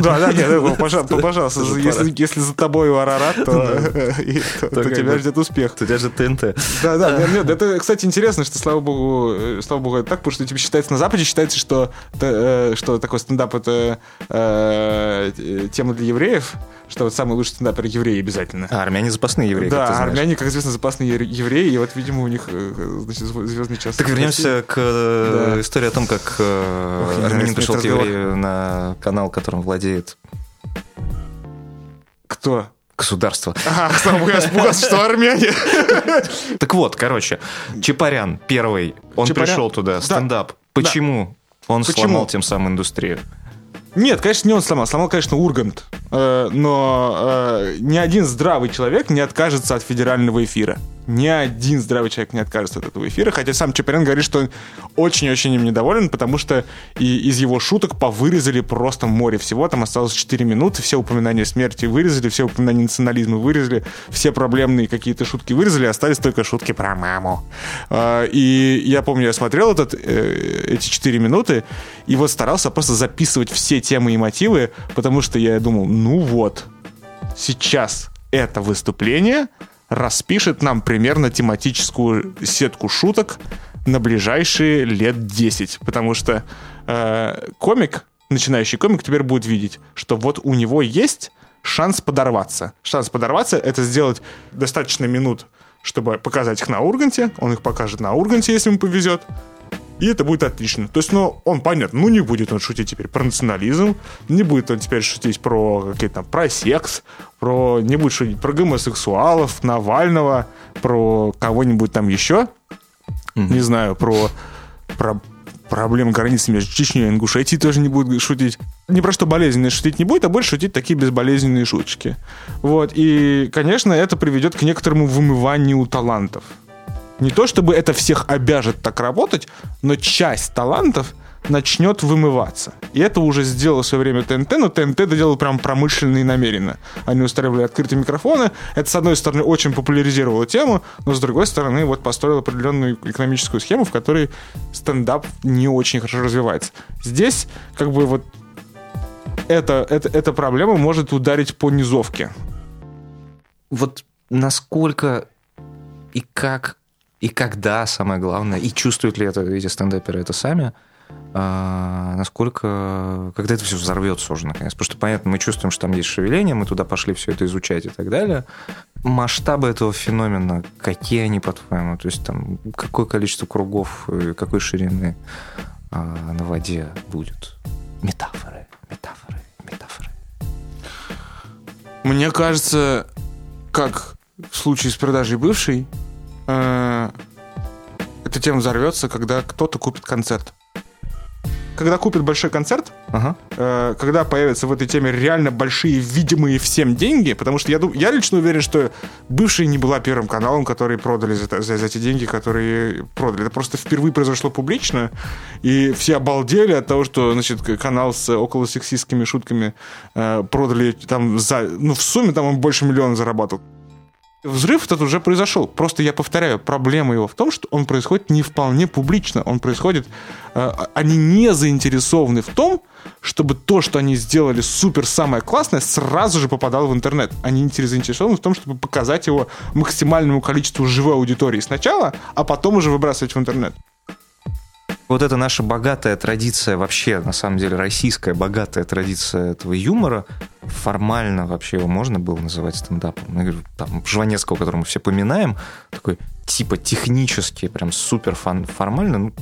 S2: Да, да, нет, пожалуйста, пожалуйста если, за тобой у Арарат, то, тебя ждет успех.
S1: Тебя ждет ТНТ.
S2: Да, да, нет, это, кстати, интересно, что, слава богу, слава богу, это так, потому что типа, считается на Западе, считается, что, что такой стендап это э, тема для евреев, что вот самый лучший стендапер евреи обязательно.
S1: А, армяне запасные евреи,
S2: Да, как армяне, как известно, запасные евреи, и вот, видимо, у них значит, звездный час.
S1: Так вернемся к да. истории о том, как Ох, армянин пришел к еврею на канал, которым владеет...
S2: Кто?
S1: Государство.
S2: Ага, я испугался, что армяне.
S1: Так вот, короче, Чапарян первый, он пришел туда, стендап. Почему? Он сломал тем самым индустрию.
S2: Нет, конечно, не он сломал. Сломал, конечно, Ургант. Э, но э, ни один здравый человек не откажется от федерального эфира ни один здравый человек не откажется от этого эфира, хотя сам Чапарян говорит, что очень-очень им недоволен, потому что и из его шуток повырезали просто море всего, там осталось 4 минуты, все упоминания смерти вырезали, все упоминания национализма вырезали, все проблемные какие-то шутки вырезали, остались только шутки про маму. А, и я помню, я смотрел этот, э, эти 4 минуты, и вот старался просто записывать все темы и мотивы, потому что я думал, ну вот, сейчас это выступление — распишет нам примерно тематическую сетку шуток на ближайшие лет 10. Потому что э, комик, начинающий комик, теперь будет видеть, что вот у него есть шанс подорваться. Шанс подорваться — это сделать достаточно минут, чтобы показать их на Урганте. Он их покажет на Урганте, если ему повезет и это будет отлично. То есть, ну, он понятно, ну, не будет он шутить теперь про национализм, не будет он теперь шутить про какие-то там, про секс, про, не будет шутить про гомосексуалов, Навального, про кого-нибудь там еще, mm-hmm. не знаю, про, про проблемы границы между Чечней и Ингушетией тоже не будет шутить. Не про что болезненные шутить не будет, а будет шутить такие безболезненные шуточки. Вот. И, конечно, это приведет к некоторому вымыванию талантов. Не то чтобы это всех обяжет так работать, но часть талантов начнет вымываться. И это уже сделало в свое время ТНТ, но ТНТ это делал прям промышленно и намеренно. Они устраивали открытые микрофоны. Это, с одной стороны, очень популяризировало тему, но с другой стороны, вот построил определенную экономическую схему, в которой стендап не очень хорошо развивается. Здесь, как бы, вот это, это, эта проблема может ударить по низовке.
S1: Вот насколько и как и когда, самое главное, и чувствуют ли это эти стендаперы это сами, а, насколько, когда это все взорвется уже наконец. Потому что, понятно, мы чувствуем, что там есть шевеление, мы туда пошли все это изучать и так далее. Масштабы этого феномена, какие они, по-твоему? То есть там какое количество кругов, какой ширины а, на воде будет? Метафоры, метафоры, метафоры.
S2: Мне кажется, как в случае с продажей бывшей, э, эта тема взорвется, когда кто-то купит концерт. Когда купит большой концерт, ага. э, когда появятся в этой теме реально большие, видимые всем деньги, потому что я, я лично уверен, что бывший не была первым каналом, который продали за, за, за эти деньги, которые продали. Это просто впервые произошло публично, и все обалдели от того, что значит, канал с около сексистскими шутками э, продали там за... Ну, в сумме там он больше миллиона заработал. Взрыв этот уже произошел. Просто я повторяю, проблема его в том, что он происходит не вполне публично. Он происходит... Э, они не заинтересованы в том, чтобы то, что они сделали супер самое классное, сразу же попадало в интернет. Они заинтересованы в том, чтобы показать его максимальному количеству живой аудитории сначала, а потом уже выбрасывать в интернет
S1: вот эта наша богатая традиция, вообще, на самом деле, российская богатая традиция этого юмора, формально вообще его можно было называть стендапом. Я говорю, там, Жванецкого, которого мы все поминаем, такой типа технически, прям супер фан, формально, ну,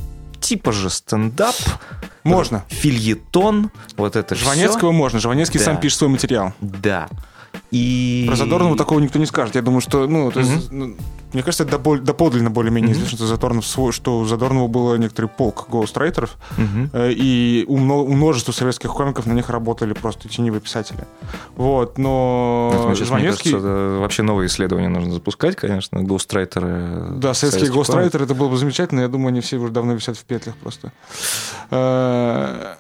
S1: типа же стендап.
S2: Можно.
S1: Фильетон, вот это
S2: Жванецкого
S1: все.
S2: можно. Жванецкий
S1: Да.
S2: сам пишет свой материал.
S1: Да. И...
S2: Про Задорнова такого никто не скажет. Я думаю, что, ну, то есть, ну, мне кажется, это допол- доподлинно более-менее известно, что, Задорнов свой, что у Задорнова было некоторый полк гоустрайтеров,
S1: Мгм.
S2: э, и у, у множества советских комиков на них работали просто теневые писатели. Вот, но
S1: Поэтому сейчас, мне
S2: Жванецкий...
S1: кажется, вообще новые исследования нужно запускать, конечно, гоустрайтеры.
S2: Да, советские гоустрайтеры, это было бы замечательно. Я думаю, они все уже давно висят в петлях просто. Э.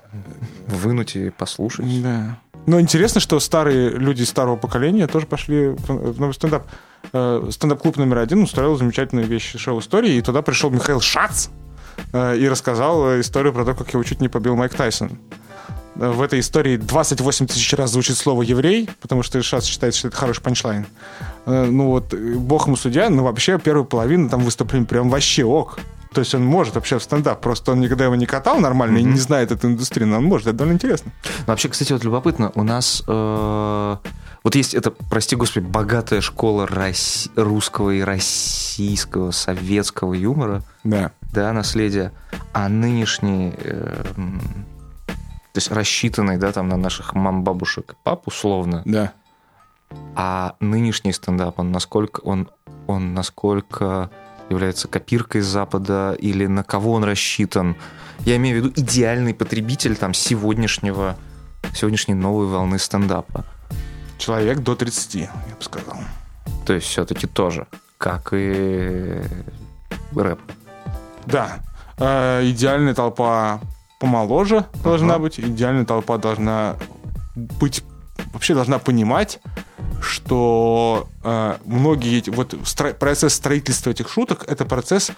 S1: Вынуть и послушать.
S2: Да. Но интересно, что старые люди старого поколения тоже пошли в новый стендап. Э, Стендап-клуб номер один устроил замечательную вещь шоу истории, и туда пришел Михаил Шац э, и рассказал э, историю про то, как его чуть не побил Майк Тайсон. В этой истории 28 тысяч раз звучит слово «еврей», потому что Шац считает, что это хороший панчлайн. Ну вот, бог ему судья, но вообще первую половину там выступление прям вообще ок. То есть он может вообще в стендап, просто он никогда его не катал нормально и не знает эту индустрию, но он может, это довольно интересно.
S1: Ну, Вообще, кстати, вот любопытно, у нас э, вот есть это, прости господи, богатая школа рос- русского и российского, советского юмора,
S2: Да.
S1: да, наследия, а нынешний, э, то есть рассчитанный, да, там на наших мам, бабушек, пап условно,
S2: Да.
S1: а нынешний стендап, он насколько, он, он насколько является копиркой Запада или на кого он рассчитан? Я имею в виду идеальный потребитель там сегодняшнего, сегодняшней новой волны стендапа.
S2: Человек до 30, я бы сказал.
S1: То есть все-таки тоже, как и рэп.
S2: Да. Э, идеальная толпа помоложе должна
S1: Ага.
S2: быть. Идеальная толпа должна быть... Вообще должна понимать, что э, многие. Вот стро- процесс строительства этих шуток — это процесс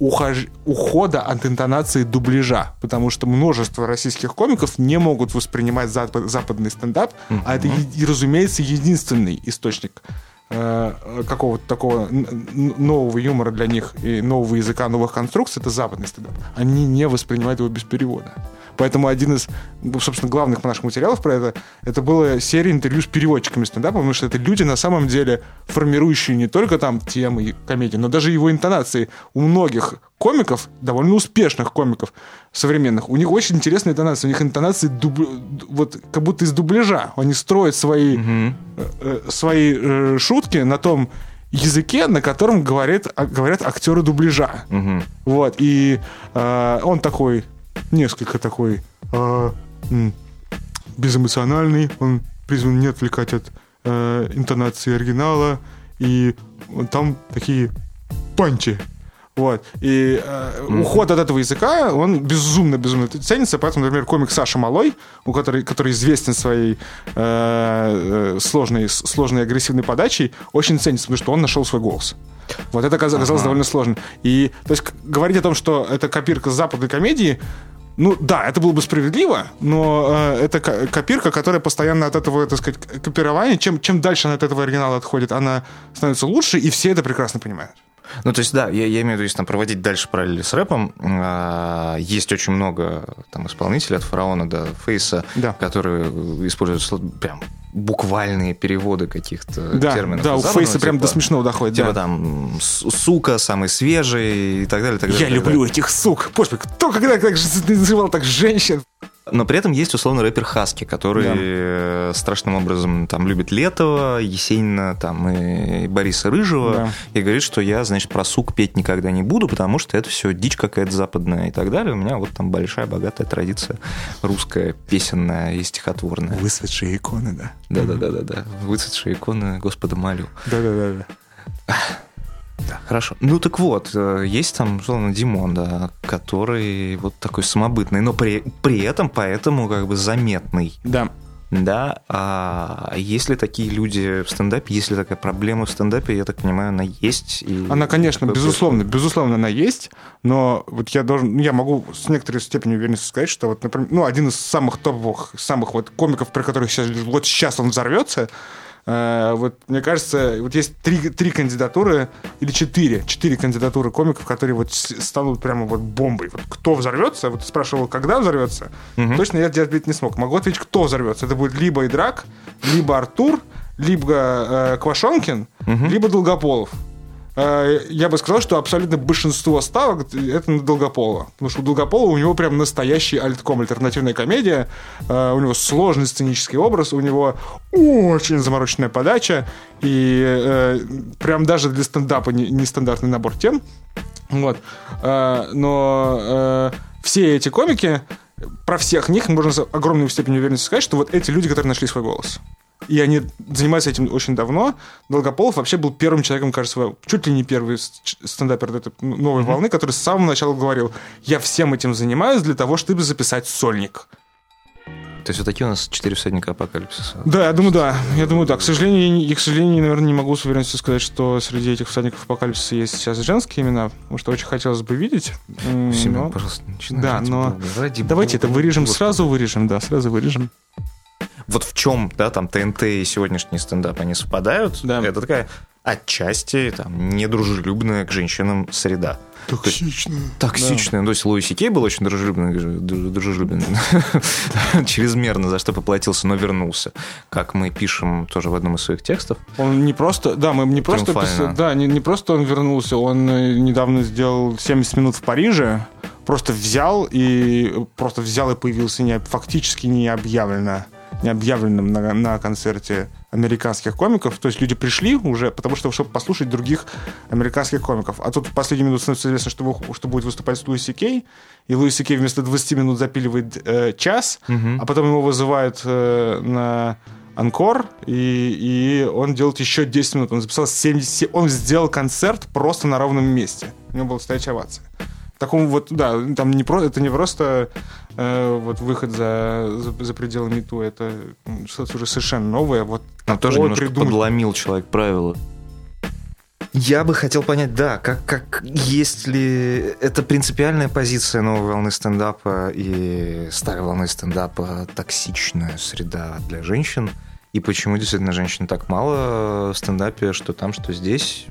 S2: ухож- ухода от интонации дубляжа, потому что множество российских комиков не могут воспринимать запад- западный стендап, а это, и, разумеется, единственный источник какого-то такого нового юмора для них и нового языка, новых конструкций, это западный стендап. Они не воспринимают его без перевода. Поэтому один из, ну, собственно, главных наших материалов про это, это была серия интервью с переводчиками стендапа, потому что это люди, на самом деле, формирующие не только там темы комедии, но даже его интонации. У многих комиков, довольно успешных комиков современных, у них очень интересная интонация. У них интонации дуб- вот как будто из дубляжа. Они строят свои э, э, свои э, шутки на том языке, на котором говорит, а- говорят актеры дубляжа.
S1: Мгм.
S2: Вот, и э, он такой, несколько такой э, безэмоциональный, он призван не отвлекать от э, интонации оригинала, и там такие панчи. Вот. И э, уход от этого языка, он безумно-безумно ценится. Поэтому, например, комик Саша Малой, у которой, который известен своей э, э, сложной, сложной агрессивной подачей, очень ценится, потому что он нашел свой голос. Вот это оказалось
S1: Ага.
S2: довольно сложно. И, то есть, говорить о том, что это копирка западной комедии, ну да, это было бы справедливо, но э, это ко- копирка, которая постоянно от этого, так сказать, копирования, чем, чем дальше она от этого оригинала отходит, она становится лучше, и все это прекрасно понимают.
S1: Ну, то есть, да, я, я имею в виду, если там проводить дальше параллели с рэпом, а, есть очень много там исполнителей от фараона до фейса,
S2: Да.
S1: которые используют прям буквальные переводы каких-то
S2: Да,
S1: терминов.
S2: да, у Фейса прям
S1: типа-
S2: до смешного доходит.
S1: Типа
S2: да.
S1: там «С- сука, самый свежий и так далее. так далее,
S2: Я
S1: так
S2: люблю этих сук. Боже кто когда так называл так женщин?
S1: Но при этом есть условно рэпер Хаски, который
S2: Да.
S1: э, страшным образом там любит Летова, Есенина там, и Бориса Рыжего.
S2: Да.
S1: И говорит, что я, значит, про сук петь никогда не буду, потому что это все дичь какая-то западная и так далее. У меня вот там большая, богатая традиция русская, песенная и стихотворная.
S2: Выцветшие иконы, да.
S1: Да-да-да-да-да. Выцветшие иконы Господа молю.
S2: Да-да-да.
S1: Хорошо. Ну так вот, э, есть там, условно, Димон, да, который вот такой самобытный, но при, при этом поэтому как бы заметный.
S2: Да.
S1: Да, а есть ли такие люди в стендапе, есть ли такая проблема в стендапе, я так понимаю, она есть. и
S2: Она, конечно, безусловно, безусловно, она есть, но вот я должен, ну, я могу с некоторой степенью уверенности сказать, что вот, например, ну, один из самых топовых, самых вот комиков, про которых сейчас, вот сейчас он взорвется, вот, мне кажется, вот есть три, три кандидатуры, или четыре, четыре кандидатуры комиков, которые вот станут прямо вот бомбой. Вот кто взорвется, вот спрашивал, когда взорвется,
S1: Мгм.
S2: точно я ответить не смог. Могу ответить, кто взорвется. Это будет либо Идрак, либо Артур, либо э, Квашонкин, либо Долгополов. Э, я бы сказал, что абсолютно большинство ставок это на Долгополова. Потому что у Долгополова у него прям настоящий альтком, альтернативная комедия. Э, у него сложный сценический образ, у него очень замороченная подача. И э, прям даже для стендапа нестандартный не набор тем. Вот. Но все эти комики, про всех них можно с огромной степенью уверенности сказать, что вот эти люди, которые нашли свой голос и они занимаются этим очень давно. Долгополов вообще был первым человеком, кажется, чуть ли не первый стендапер этой новой mm-hmm. волны, который с самого начала говорил, я всем этим занимаюсь для того, чтобы записать сольник.
S1: То есть вот такие у нас четыре всадника апокалипсиса.
S2: Да, я думаю, да. Я думаю, да. К сожалению, я, к сожалению, наверное, не могу с уверенностью сказать, что среди этих всадников апокалипсиса есть сейчас женские имена, потому что очень хотелось бы видеть.
S1: Семен, но... пожалуйста, начинай.
S2: Да, но... Ради Давайте это вырежем, сразу вырежем, да, сразу вырежем
S1: вот в чем, да, там ТНТ и сегодняшний стендап, они совпадают, да. это такая отчасти там недружелюбная к женщинам среда.
S2: Токсичная.
S1: Токсичная. Да. То есть Луиси Кей был очень дружелюбный, дружелюбный чрезмерно, за что поплатился, но вернулся. Как мы пишем тоже в одном из своих текстов.
S2: Он не просто, да, мы не просто, писали, да, не, не просто он вернулся, он э, недавно сделал 70 минут в Париже, просто взял и просто взял и появился не, фактически не объявлено необъявленным на, на концерте американских комиков. То есть люди пришли уже, потому что, чтобы послушать других американских комиков. А тут в последнюю минуту становится известно, что, что будет выступать Луиси Кей. И Луиси Кей вместо 20 минут запиливает э, час, угу. а потом его вызывают э, на анкор, и, и он делает еще 10 минут. Он записал 70... Он сделал концерт просто на ровном месте. У него была стоячая овация такому вот, да, там не про, это не просто э, вот выход за, за, за пределы МИТУ, это что-то уже совершенно новое. Вот
S1: Но тоже немножко придумать. подломил человек правила. Я бы хотел понять, да, как, как есть ли это принципиальная позиция новой волны стендапа и старой волны стендапа токсичная среда для женщин, и почему действительно женщин так мало в стендапе, что там, что здесь,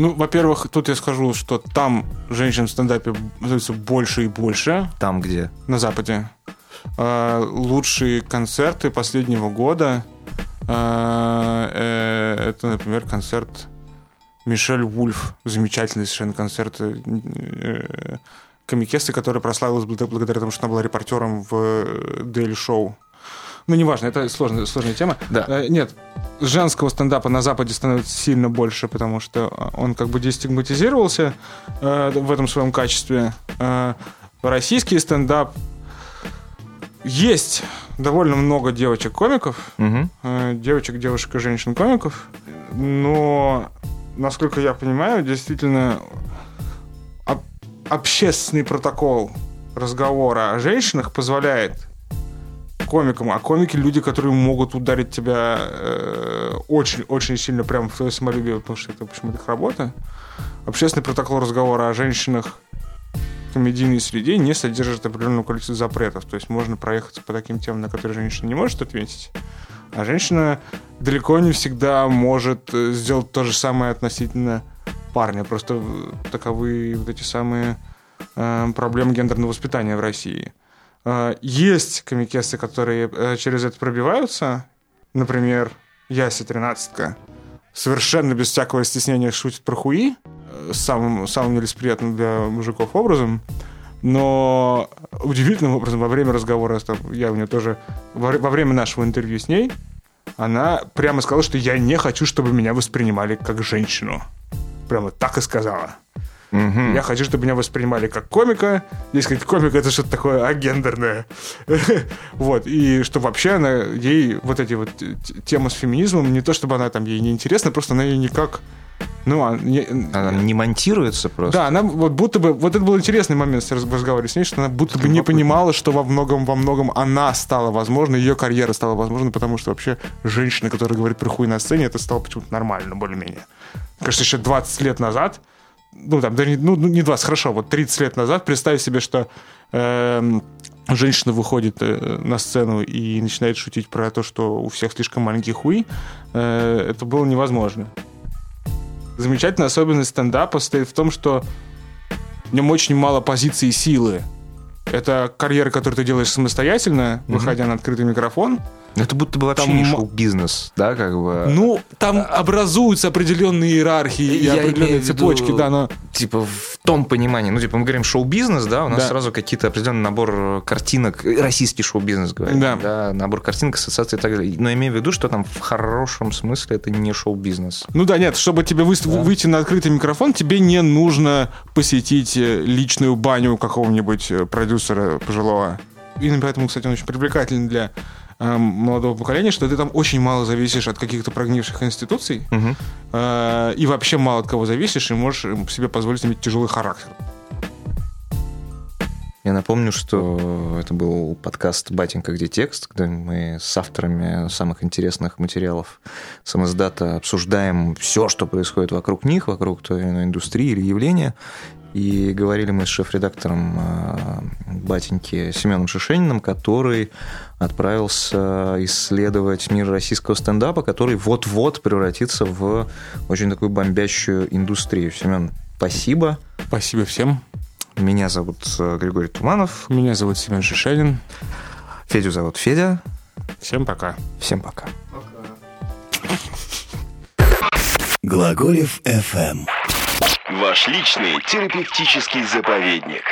S2: ну, во-первых, тут я скажу, что там женщин в стендапе становится больше и больше.
S1: Там где?
S2: На Западе. А, лучшие концерты последнего года а, э, это, например, концерт Мишель Вульф. Замечательный совершенно концерт э, комикессы, которая прославилась благодаря тому, что она была репортером в Daily Show. Ну, неважно, это сложная, сложная тема.
S1: Да.
S2: Э, нет, женского стендапа на Западе становится сильно больше, потому что он как бы дестигматизировался э, в этом своем качестве. Э, российский стендап есть довольно много девочек-комиков, угу. э, девочек, девушек и женщин-комиков, но, насколько я понимаю, действительно об- общественный протокол разговора о женщинах позволяет комикам, а комики люди, которые могут ударить тебя очень-очень э, сильно прямо в твое самолюбие, потому что это, общем, их работа. Общественный протокол разговора о женщинах в комедийной среде не содержит определенного количества запретов. То есть можно проехаться по таким темам, на которые женщина не может ответить. А женщина далеко не всегда может э, сделать то же самое относительно парня. Просто таковы вот эти самые э, проблемы гендерного воспитания в России. А, есть комикесы, которые э, через это пробиваются. Например, Яся тринадцатка совершенно без всякого стеснения шутит про хуи э, самым, самым нелесприятным для мужиков образом. Но удивительным образом во время разговора, там, я у нее тоже, во, во время нашего интервью с ней, она прямо сказала, что я не хочу, чтобы меня воспринимали как женщину. Прямо так и сказала. Угу. Я хочу, чтобы меня воспринимали как комика. Дескать, комик это что-то такое агендерное. вот. И что вообще она, ей вот эти вот темы с феминизмом, не то чтобы она там ей не интересна, просто она ей никак ну,
S1: а, не, она не монтируется просто.
S2: Да, она вот будто бы... Вот это был интересный момент в разговоре с ней, что она будто бы не понимала, что во многом, во многом она стала возможна, ее карьера стала возможна, потому что вообще женщина, которая говорит про хуй на сцене, это стало почему-то нормально, более-менее. Кажется, еще 20 лет назад ну, там, даже, ну, не 20, хорошо, вот 30 лет назад, представь себе, что э, женщина выходит э, на сцену и начинает шутить про то, что у всех слишком маленький хуй, э, это было невозможно. Замечательная особенность стендапа состоит в том, что в нем очень мало позиции силы. Это карьера, которую ты делаешь самостоятельно, выходя на открытый микрофон.
S1: Это будто бы вообще
S2: Там
S1: не шоу-бизнес, да, как бы.
S2: Ну, там образуются определенные иерархии и
S1: Я
S2: определенные
S1: в виду-
S2: цепочки, да, но...
S1: Типа в том понимании, ну, типа мы говорим шоу-бизнес, да, у нас
S2: Да.
S1: сразу какие-то определенный набор картинок, э, российский шоу-бизнес, говорим,
S2: Да.
S1: набор картинок, ассоциаций и так далее. Но имею в виду, что там в хорошем смысле это не шоу-бизнес.
S2: Ну да, нет, чтобы тебе выс- выйти на открытый микрофон, тебе не нужно посетить э, личную баню какого-нибудь э, продюсера пожилого. Именно поэтому, кстати, он очень привлекательный для э, молодого поколения, что ты там очень мало зависишь от каких-то прогнивших институций,
S1: Мгм.
S2: э, и вообще мало от кого зависишь, и можешь э, себе позволить иметь тяжелый характер.
S1: Я напомню, что это был подкаст «Батенька, где текст», где мы с авторами самых интересных материалов самоздата обсуждаем все, что происходит вокруг них, вокруг той или иной индустрии или явления. И говорили мы с шеф-редактором э, «Батеньки» Семеном Шишениным, который отправился исследовать мир российского стендапа, который вот-вот превратится в очень такую бомбящую индустрию. Семен, спасибо.
S2: Спасибо всем.
S1: Меня зовут э, Григорий Туманов.
S2: Меня зовут Семен Шишенин.
S1: Федю зовут Федя.
S2: Всем пока.
S1: Всем пока.
S3: Глаголев FM. Ваш личный терапевтический заповедник.